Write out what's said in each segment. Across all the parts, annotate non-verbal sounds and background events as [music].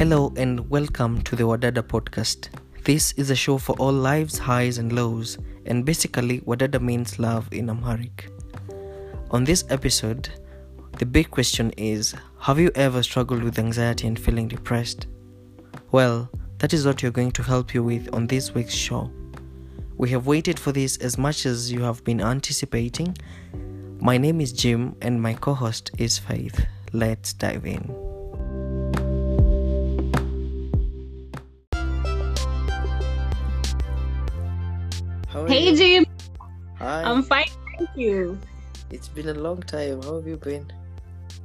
Hello and welcome to the Wadada podcast. This is a show for all lives, highs and lows, and basically Wadada means love in Amharic. On this episode, the big question is Have you ever struggled with anxiety and feeling depressed? Well, that is what you're going to help you with on this week's show. We have waited for this as much as you have been anticipating. My name is Jim and my co host is Faith. Let's dive in. How Hey you? Jim, Hi. I'm fine, thank you. It's been a long time. How have you been?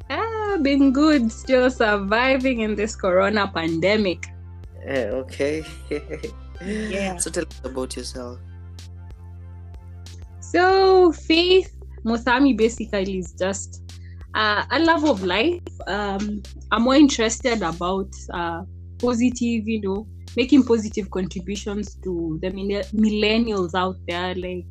Ah, been good, still surviving in this corona pandemic. Yeah, okay. Yeah. [laughs] So tell us about yourself. So, Faith Muthami basically is just uh, a love of life. Um, I'm more interested about uh, positive, you know, making positive contributions to the millennials out there, like,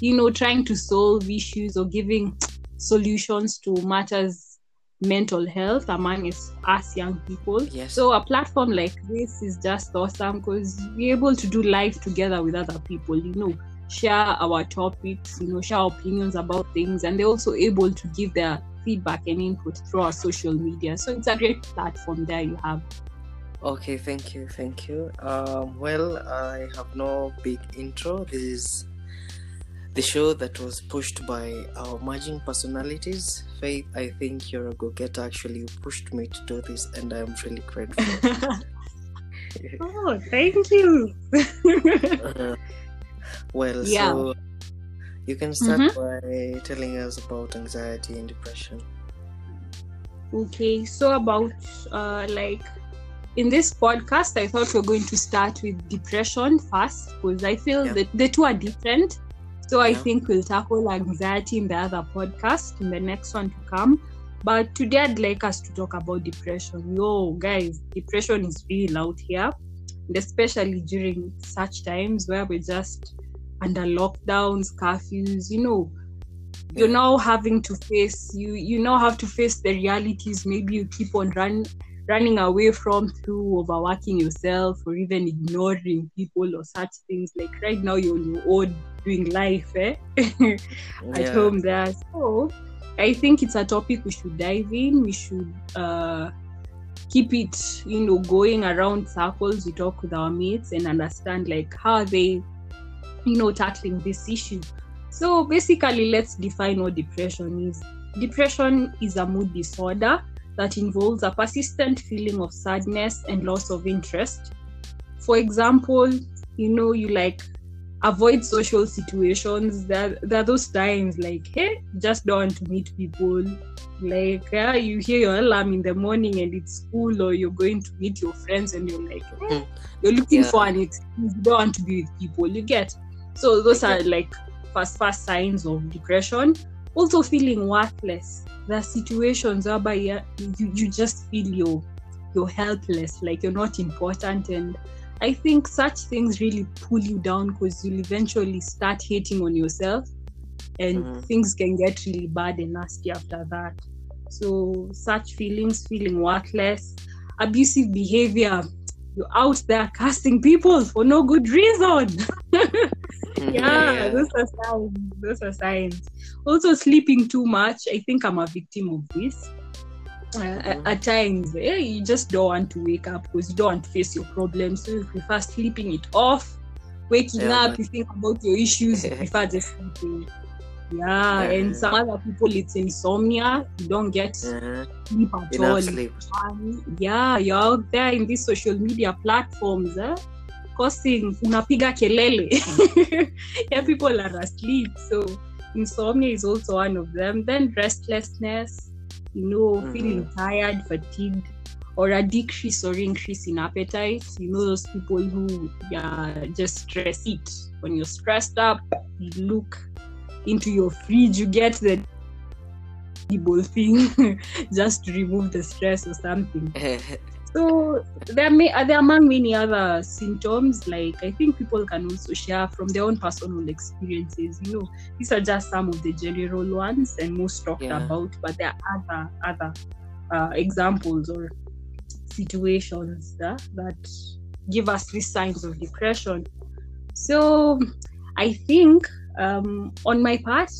you know, trying to solve issues or giving solutions to matters mental health among us, us young people. Yes. So a platform like this is just awesome because we're able to do life together with other people, you know, share our topics, you know, share opinions about things, and they're also able to give their feedback and input through our social media. So it's a great platform there you have. Okay, thank you, thank you. Um, well, I have no big intro. This is the show that was pushed by our merging personalities. Faith, I think you're a go-getter. Actually, you pushed me to do this, and I'm really grateful. [laughs] oh, thank you. Uh, well, Yeah. so you can start by telling us about anxiety and depression. Okay, so about uh, like in this podcast, I thought we are going to start with depression first because I feel Yeah. that the two are different. So I think we'll tackle anxiety in the other podcast in the next one to come. But today I'd like us to talk about depression. Yo, guys, depression is real out here, and especially during such times where we're just under lockdowns, curfews, you know, you're now having to face you you now have to face the realities maybe you keep on run, running away from through overworking yourself or even ignoring people or such things. Like right now you're on your own doing life eh? [laughs] at Yeah. home there. So i think it's a topic we should dive in. We should uh keep it you know going around circles. We talk with our mates and understand like how they you know tackling this issue. So basically let's define what depression is. Depression is a mood disorder that involves a persistent feeling of sadness and loss of interest. For example you know you like avoid social situations. There, there are those times like hey just don't want to meet people. Like yeah, you hear your alarm in the morning and it's school or you're going to meet your friends and you're like eh, Hmm. you're looking Yeah. for an excuse. You don't want to be with people. You get. So those are like first first signs of depression also feeling worthless there are situations whereby you, you, just feel you're you're helpless like you're not important and I think such things really pull you down because you'll eventually start hating on yourself and Mhm. things can get really bad and nasty after that. So, such feelings, feeling worthless, abusive behavior, you're out there casting people for no good reason. [laughs] [laughs] yeah, those are signs. Those are signs. Also, sleeping too much. I think I'm a victim of this. Uh, at-. Times, eh, you just don't want to wake up because you don't want to face your problems. So you prefer sleeping it off. Waking Yeah, up, but- you think about your issues. You [laughs] prefer just sleeping. Yeah, Yeah. and some other people, it's insomnia. You don't get sleep at all. Sleep. Yeah you're out there in these social media platforms eh? causing unapiga kelele [laughs] yeah people are asleep so insomnia is also one of them. Then restlessness you know Mhm. feeling tired fatigued or a decrease or increase in appetite. You know those people who yeah, just stress eat when you're stressed up you look into your fridge you get the edible thing [laughs] just to remove the stress or something [laughs] so there are, ma- there are among many other symptoms like i think people can also share from their own personal experiences you know these are just some of the general ones and most talked Yeah. about but there are other other uh, examples or situations uh, that give us these signs of depression. So I think um, on my part,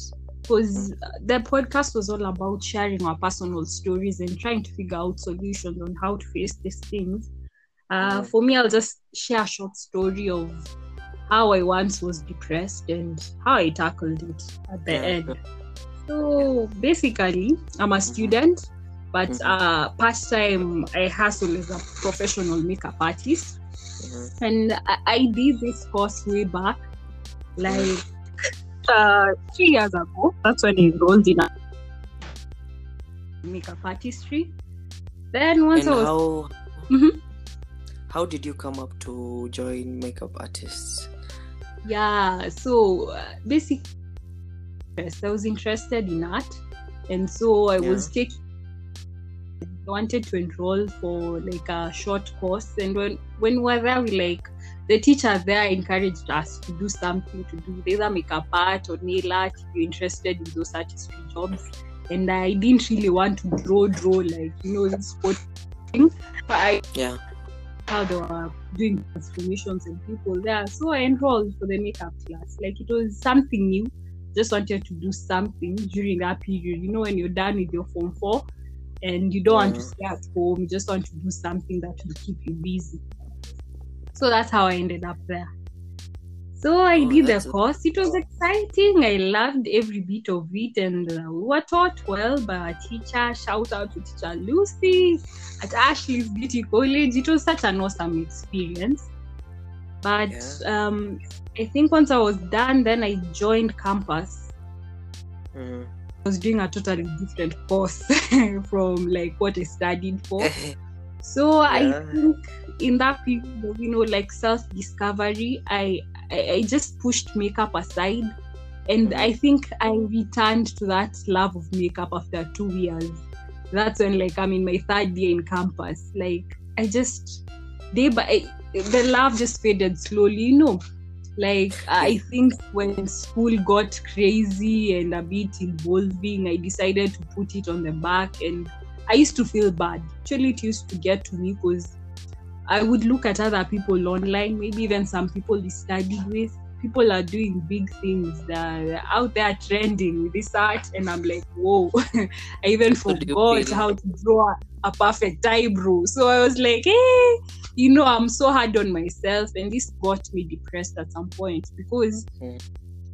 because the podcast was all about sharing our personal stories and trying to figure out solutions on how to face these things. Uh, for me, I'll just share a short story of how I once was depressed and how I tackled it at the Yeah. end. So basically, I'm a student, but Mhm. uh, part time I hustle as a professional makeup artist, Mhm. and I, I did this course way back, like uh, three years ago. That's when I enrolled in a makeup artistry. Then once And I was how Mhm. how did you come up to join makeup artists? yeah so uh, basically yes, i was interested in art and so i was taking I wanted to enroll for like a short course and when when we were there we like the teacher there encouraged us to do something to do either make a art or nail art if you're interested in those artistry jobs and i didn't really want to draw draw like you know this sport thing but i Yeah. how they were doing transformations and people there. So I enrolled for the makeup class. Like it was something new. Just wanted to do something during that period. You know, when you're done with your form four and you don't want to stay at home, you just want to do something that will keep you busy. So that's how I ended up there. So I Oh, did the course. It was exciting. I loved every bit of it, and uh, we were taught well by our teacher. Shout out to teacher Lucy at Ashley's Beauty College. It was such an awesome experience. But um, I think once I was done, then I joined campus. Mhm. I was doing a totally different course [laughs] from like what I studied for. [laughs] So Yeah. I think in that period you know like self discovery, I, I I just pushed makeup aside, and Mhm. I think I returned to that love of makeup after two years. That's when like I'm in my third year in campus. Like I just day by the love just faded slowly, you know. Like I think when school got crazy and a bit involving, I decided to put it on the back and I used to feel bad. Actually, it used to get to me because I would look at other people online, maybe even some people we studied with. People are doing big things. They're out there trending with this art, and I'm like, whoa! [laughs] I even How do you forgot how to draw a perfect eyebrow. So I was like, hey, you know, I'm so hard on myself, and this got me depressed at some point because Mm.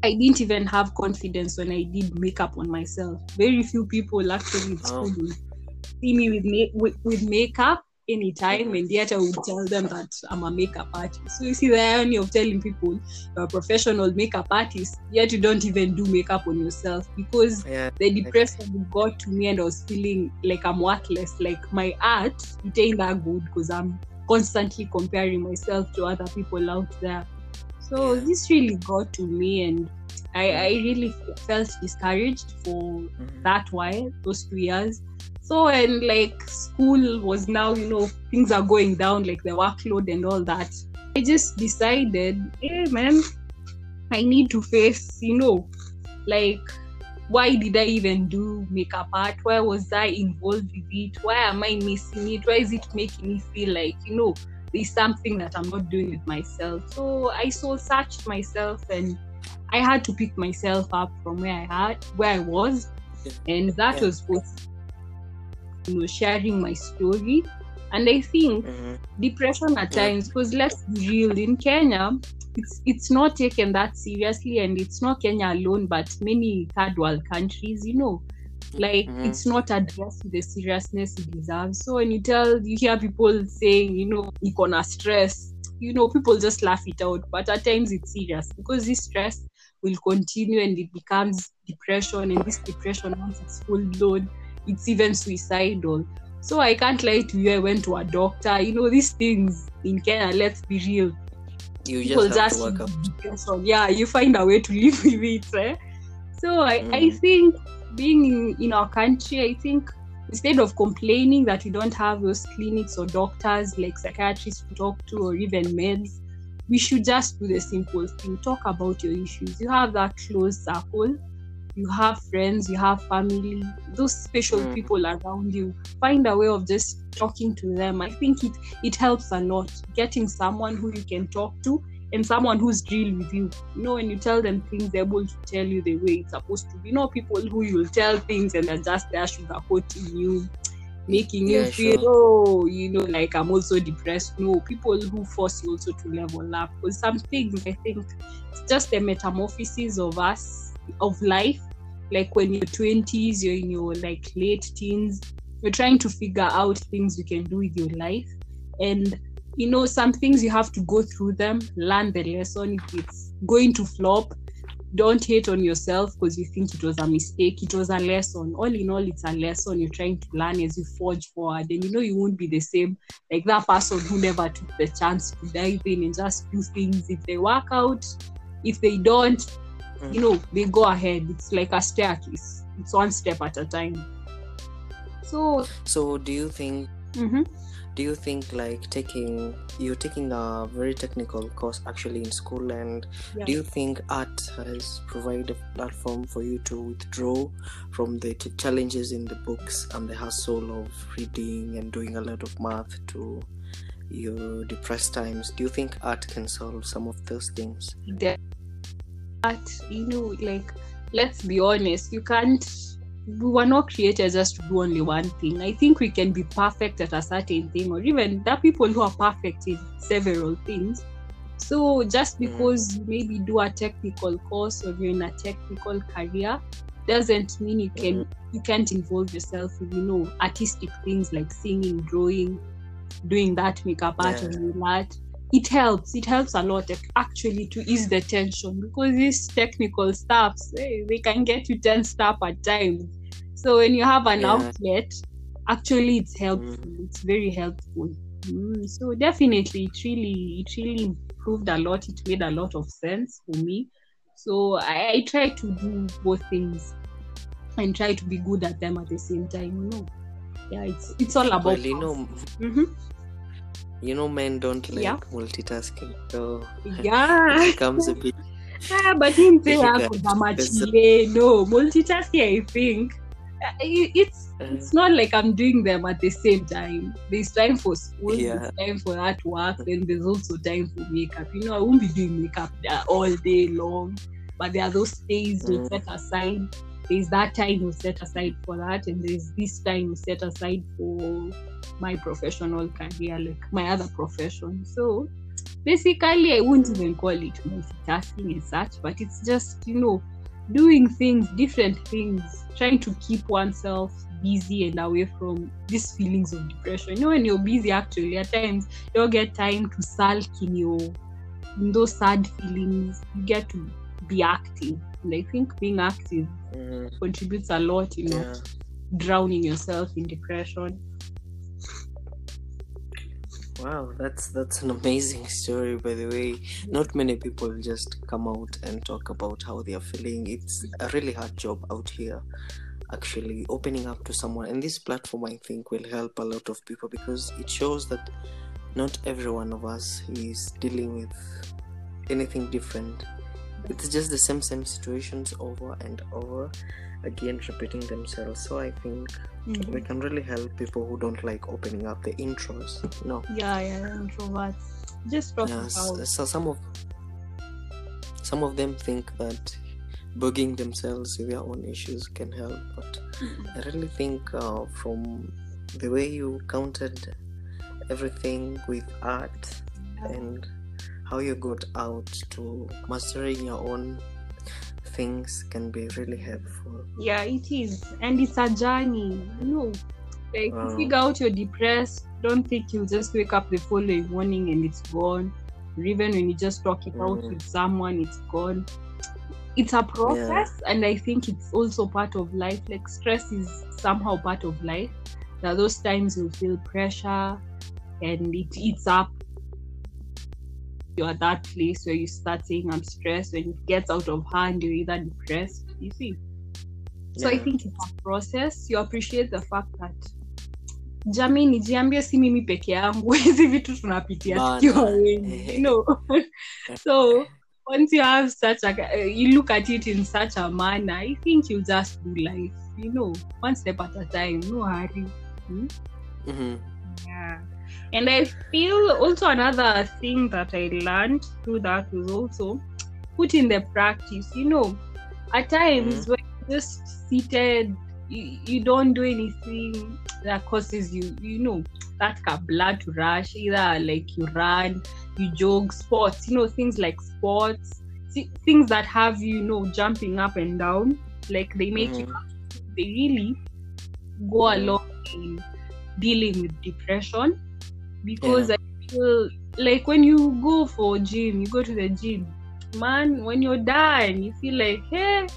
I didn't even have confidence when I did makeup on myself. Very few people actually in Oh. school see me with, ma- with, with makeup anytime, and yet I would tell them that I'm a makeup artist. So you see the irony of telling people you're a professional makeup artist, yet you don't even do makeup on yourself because Yeah. the depression got to me and I was feeling like I'm worthless. Like my art, it ain't that good because I'm constantly comparing myself to other people out there. So Yeah. this really got to me and I, I really felt discouraged for Mhm. that while, those two years. So and like school was now, you know, things are going down, like the workload and all that. I just decided, hey man, I need to face, you know, like why did I even do makeup art? Why was I involved with it? Why am I missing it? Why is it making me feel like, you know, there's something that I'm not doing with myself? So I soul searched myself and I had to pick myself up from where I had where I was. And that Yeah. was both you know, sharing my story. And I think Mhm. depression at times because let's be real in kenya it's it's not taken that seriously and it's not kenya alone but many third world countries you know like Mhm. it's not addressed with the seriousness it deserves so when you tell you hear people saying you know you gonna stress you know people just laugh it out but at times it's serious because this stress will continue and it becomes depression and this depression once it's full blown it's even suicidal so I can't lie to you. I went to a doctor. You know these things in Kenya. Let's be real. You People just have just to. Yeah, you find a way to live [laughs] with it. Eh? So I, I Mm. think being in, in our country, I think instead of complaining that we don't have those clinics or doctors like psychiatrists to talk to or even meds, we should just do the simple thing. Talk about your issues. You have that close circle. You have friends you have family those special Mm. people around you find a way of just talking to them. I think it it helps a lot getting someone who you can talk to and someone who's real with you. You know when you tell them things they're able to tell you the way it's supposed to be. You know people who you'll tell things and they're just there sugarcoating you making you Yeah, feel sure. oh you know like i'm also depressed. No people who force you also to level up. Because some things i think it's just the metamorphosis of us of life like when you're 20s you're in your like late teens you're trying to figure out things you can do with your life. And you know some things you have to go through them learn the lesson. If it's going to flop don't hate on yourself because you think it was a mistake. It was a lesson. All in all it's a lesson. You're trying to learn as you forge forward. And you know you won't be the same like that person who never took the chance to dive in and just do things. If they work out if they don't you know they go ahead. It's like a staircase it's one step at a time. So So do you think mhm. do you think like taking you're taking a very technical course actually in school and Yeah. do you think art has provided a platform for you to withdraw from the t- challenges in the books and the hustle of reading and doing a lot of math to your depressed times? Do you think art can solve some of those things that you know like let's be honest you can't we were not created just to do only one thing i think we can be perfect at a certain thing or even there are people who are perfect in several things so just Mm. because you maybe do a technical course or you're in a technical career doesn't mean you can you can't involve yourself with you know artistic things like singing drawing doing that makeup art Yeah. or doing that it helps it helps a lot actually to ease the tension because these technical stuffs eh, they can get you tensed up at times. So when you have an Yeah. outlet actually it's helpful it's very helpful. Mm, so definitely it really it really improved a lot it made a lot of sense for me. So I, I try to do both things and try to be good at them at the same time you know. Yeah it's it's all about well you know Mhm. You know men don't like Yeah. multitasking so [laughs] yeah it becomes a bit [laughs] Ah, but him say [laughs] kama chile. No, multitasking, I think. uh, It's uh, it's not like I'm doing them at the same time. There's time for school, Yeah. there's time for that work, then there's also time for makeup. You know, I won't be doing makeup all day long, but there are those days you Mm. set aside. There's that time you set aside for that, and there's this time you set aside for my professional career, like my other profession. So basically, I wouldn't even call it multitasking as such, but it's just, you know, doing things, different things, trying to keep oneself busy and away from these feelings of depression. You know, when you're busy, actually, at times you don't get time to sulk in your in those sad feelings. You get to be active, and I think being active mm, contributes a lot. You know, yeah drowning yourself in depression. Wow, that's that's an amazing story by the way. Not many people just come out and talk about how they are feeling. It's a really hard job out here actually opening up to someone and this platform I think will help a lot of people because it shows that not every one of us is dealing with anything different. It's just the same same situations over and over again repeating themselves. So I think Mhm. we can really help people who don't like opening up the intros. No. Yeah, yeah, introverts. Just Yeah, about so some of some of them think that bugging themselves with their own issues can help, but I really think uh, from the way you counted everything with art and how you got out to mastering your own things can be really helpful. yeah it is. And it's a journey you know. Like figure out you're depressed don't think you'll just wake up the following morning and it's gone or even when you just talk it out Mhm. with someone it's gone. It's a process and i think it's also part of life. Like stress is somehow part of life. There are those times you feel pressure and it eats up you're at that place where you start saying i'm stressed when it gets out of hand you're either depressed you see. So i think it's a process. You appreciate the fact that jamii nijiambie si mimi peke yangu. [laughs] Hizi vitu tunapitia tukiwa wengi you [laughs] know. [laughs] So once you have such a uh, you look at it in such a manner i think you just do life you know one step at a time no hurry. Hmm? hmm yeah and i feel also another thing that i learned through that was also put in the practice you know at times when you're just seated you, you don't do anything that causes you you know that blood to rush either like you run you jog sports you know things like sports things that have you, you know jumping up and down like they make you they really go Mhm. along in dealing with depression because I feel like when you go for gym, you go to the gym, man, when you're done, you feel like, hey,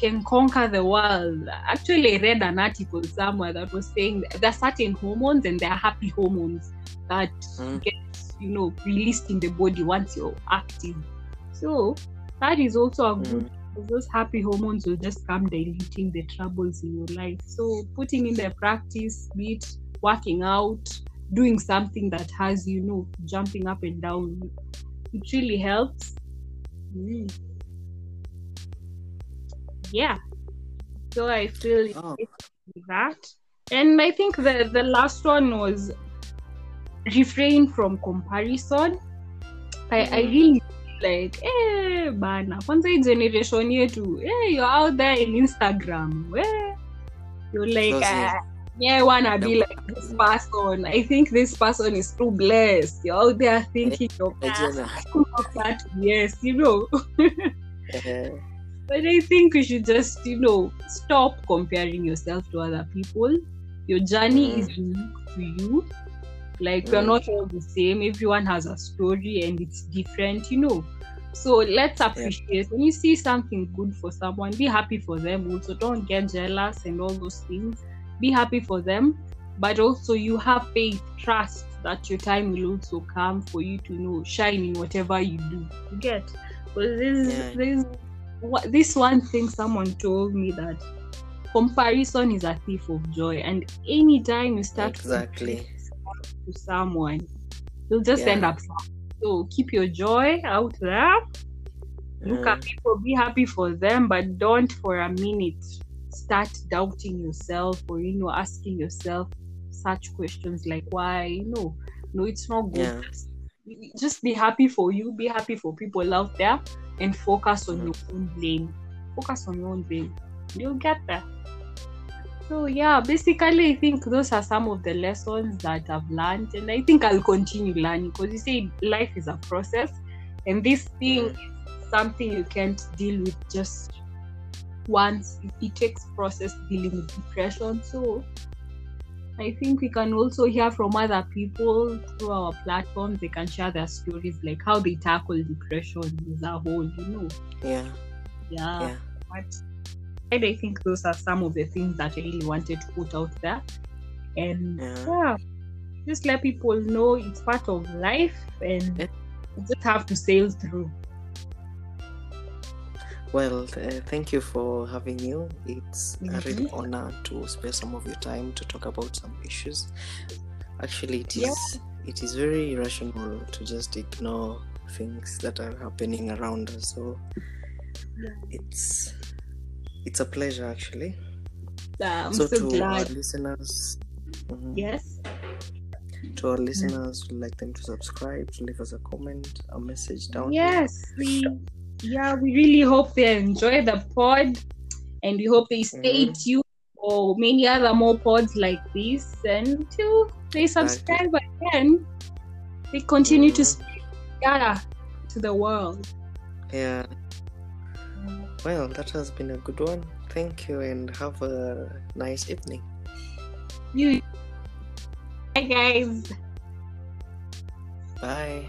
can conquer the world. Actually, I read an article somewhere that was saying that there are certain hormones and there are happy hormones that Mm. get, you know, released in the body once you're active. So that is also a good because those happy hormones will just come diluting the troubles in your life. So putting in the practice, be it working out, doing something that has you know jumping up and down, it really helps. Mm. Yeah. So I feel Oh. that. And I think the the last one was refrain from comparison. I, I Mhm. really like eh bana kwanza hii generation yetu eh you're out there in Instagram eh you're like ah, yeah I wanna be like this person I think this person is too blessed you're out there thinking you're [laughs] that yes you know Eh, but I think we should just, you know, stop comparing yourself to other people. Your journey Mm. is unique to you. Like we're Mm. not all the same. Everyone has a story and it's different, you know. So let's appreciate when you see something good for someone, be happy for them. Also, don't get jealous and all those things. Be happy for them, but also you have faith, trust that your time will also come for you to know shine in whatever you do. You get? Because this Yeah. this what this one thing someone told me that comparison is a thief of joy, and anytime you start Exactly. comparing to someone, you'll just end up. So keep your joy out there. Look at Mm. people, be happy for them, but don't for a minute start doubting yourself or you know asking yourself such questions like why. You know, no, it's not good. Yeah. Just- be happy for you. Be happy for people out there, and focus on Mhm. your own lane. Focus on your own lane. You'll get there. So yeah, basically, I think those are some of the lessons that I've learned, and I think I'll continue learning because you say life is a process, and this thing Mm. is something you can't deal with just once. It, takes process dealing with depression. So I think we can also hear from other people through our platforms. They can share their stories, like how they tackle depression as a whole. You know, Yeah. yeah. Yeah. But and I think those are some of the things that I really wanted to put out there. And Yeah. yeah, just let people know it's part of life and Yeah. just have to sail through. Well, uh, thank you for having you. It's a really Mhm. honor to spare some of your time to talk about some issues. Actually, it is Yeah. it is very irrational to just ignore things that are happening around us. So Yeah. it's it's a pleasure actually. So, so, to our glad. listeners, mhm, Yes. to our listeners, we'd like them to subscribe, to leave us a comment, a message down. Yes. We yeah, we really hope they enjoy the pod and we hope they stay Mhm. tuned for many other more pods like this until they subscribe again. They continue to Mhm. spread data to the world. Yeah. Well, that has been a good one. Thank you and have a nice evening. You Hi guys. Bye.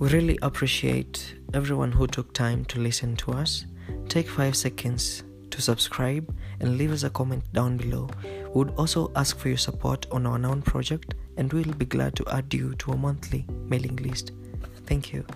We really appreciate everyone who took time to listen to us. Take five seconds to subscribe and leave us a comment down below. We would also ask for your support on our noun project and we'll be glad to add you to a monthly mailing list. Thank you.